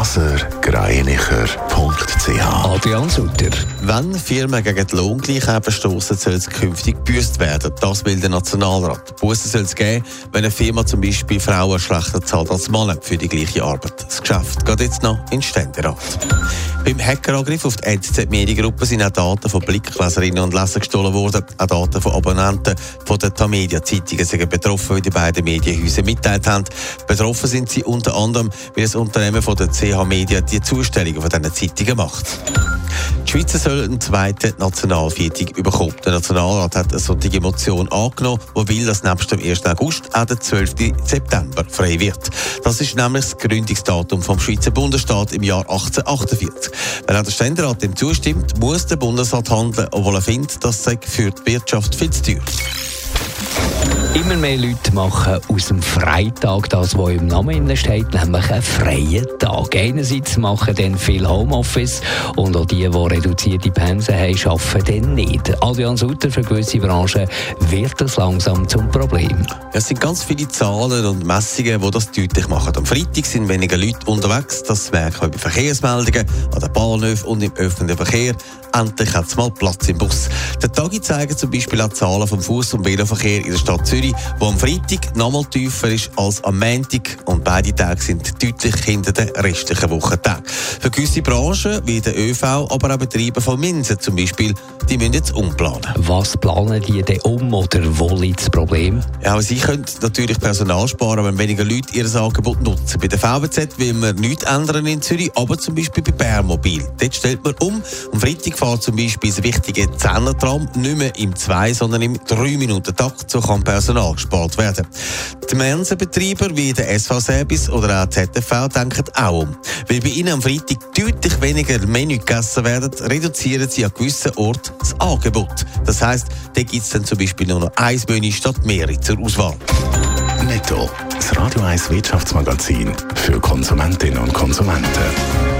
blasergreinicher.ch Adrian Sutter. Wenn Firmen gegen die Lohngleichheit verstoßen, soll es künftig gebüßt werden. Das will der Nationalrat. Bussen soll es geben, wenn eine Firma zum Beispiel Frauen schlechter zahlt als Männer für die gleiche Arbeit. Das Geschäft geht jetzt noch in den Ständerat. Beim Hackerangriff auf die NZZ Mediengruppe sind auch Daten von Blickleserinnen und Lesern gestohlen worden. Auch Daten von Abonnenten von den Tamedia-Zeitungen sind betroffen, wie die beiden Medienhäuser mitteilt haben. Betroffen sind sie unter anderem, weil das Unternehmen von der CH Media die Zustellungen von diesen Zeitungen macht. Die Schweizer soll einen zweiten Nationalviertag bekommen. Der Nationalrat hat eine solche Motion angenommen, die will, dass nebst dem 1. August auch der 12. September frei wird. Das ist nämlich das Gründungsdatum vom Schweizer Bundesstaat im Jahr 1848. Wenn auch der Ständerat dem zustimmt, muss der Bundesrat handeln, obwohl er findet, das sei für die Wirtschaft viel zu teuer. Immer mehr Leute machen aus dem Freitag das, was im Namen steht, nämlich einen freien Tag. Einerseits machen dann viel Homeoffice und auch die, die reduzierte Pensen haben, arbeiten dann nicht. Adrian Sutter, für gewisse Branchen wird das langsam zum Problem. Es sind ganz viele Zahlen und Messungen, die das deutlich machen. Am Freitag sind weniger Leute unterwegs. Das merken wir bei Verkehrsmeldungen, an den Bahnhöfen und im öffentlichen Verkehr. Endlich hat es mal Platz im Bus. Die Tage zeigen zum Beispiel auch Zahlen vom Fuß- und Veloverkehr in der Stadt Zürich, wo am Freitag nochmal tiefer ist als am Montag. Und beide Tage sind deutlich hinter den restlichen Wochentagen. Für gewisse Branchen, wie der ÖV, aber auch Betriebe von Minsen zum Beispiel, die müssen jetzt umplanen. Was planen die denn um oder wo liegt das Problem? Ja, aber sie können natürlich Personal sparen, wenn weniger Leute ihr Angebot nutzen. Bei der VBZ will man nichts ändern in Zürich, aber zum Beispiel bei Bärmobil. Dort stellt man um. Am Freitag fährt zum Beispiel das wichtige Zehnertram nicht mehr im 2, sondern im 3-Minuten-Takt. So kann Personal gespart werden. Die Mensenbetreiber wie der SV Service oder auch ZTV denken auch um. Weil bei ihnen am Freitag deutlich weniger Menü gegessen werden, reduzieren sie an gewissen Orten das Angebot. Das heisst, da gibt es dann zum Beispiel nur noch ein Menü statt mehrere zur Auswahl. Netto. Das Radio 1 Wirtschaftsmagazin für Konsumentinnen und Konsumenten.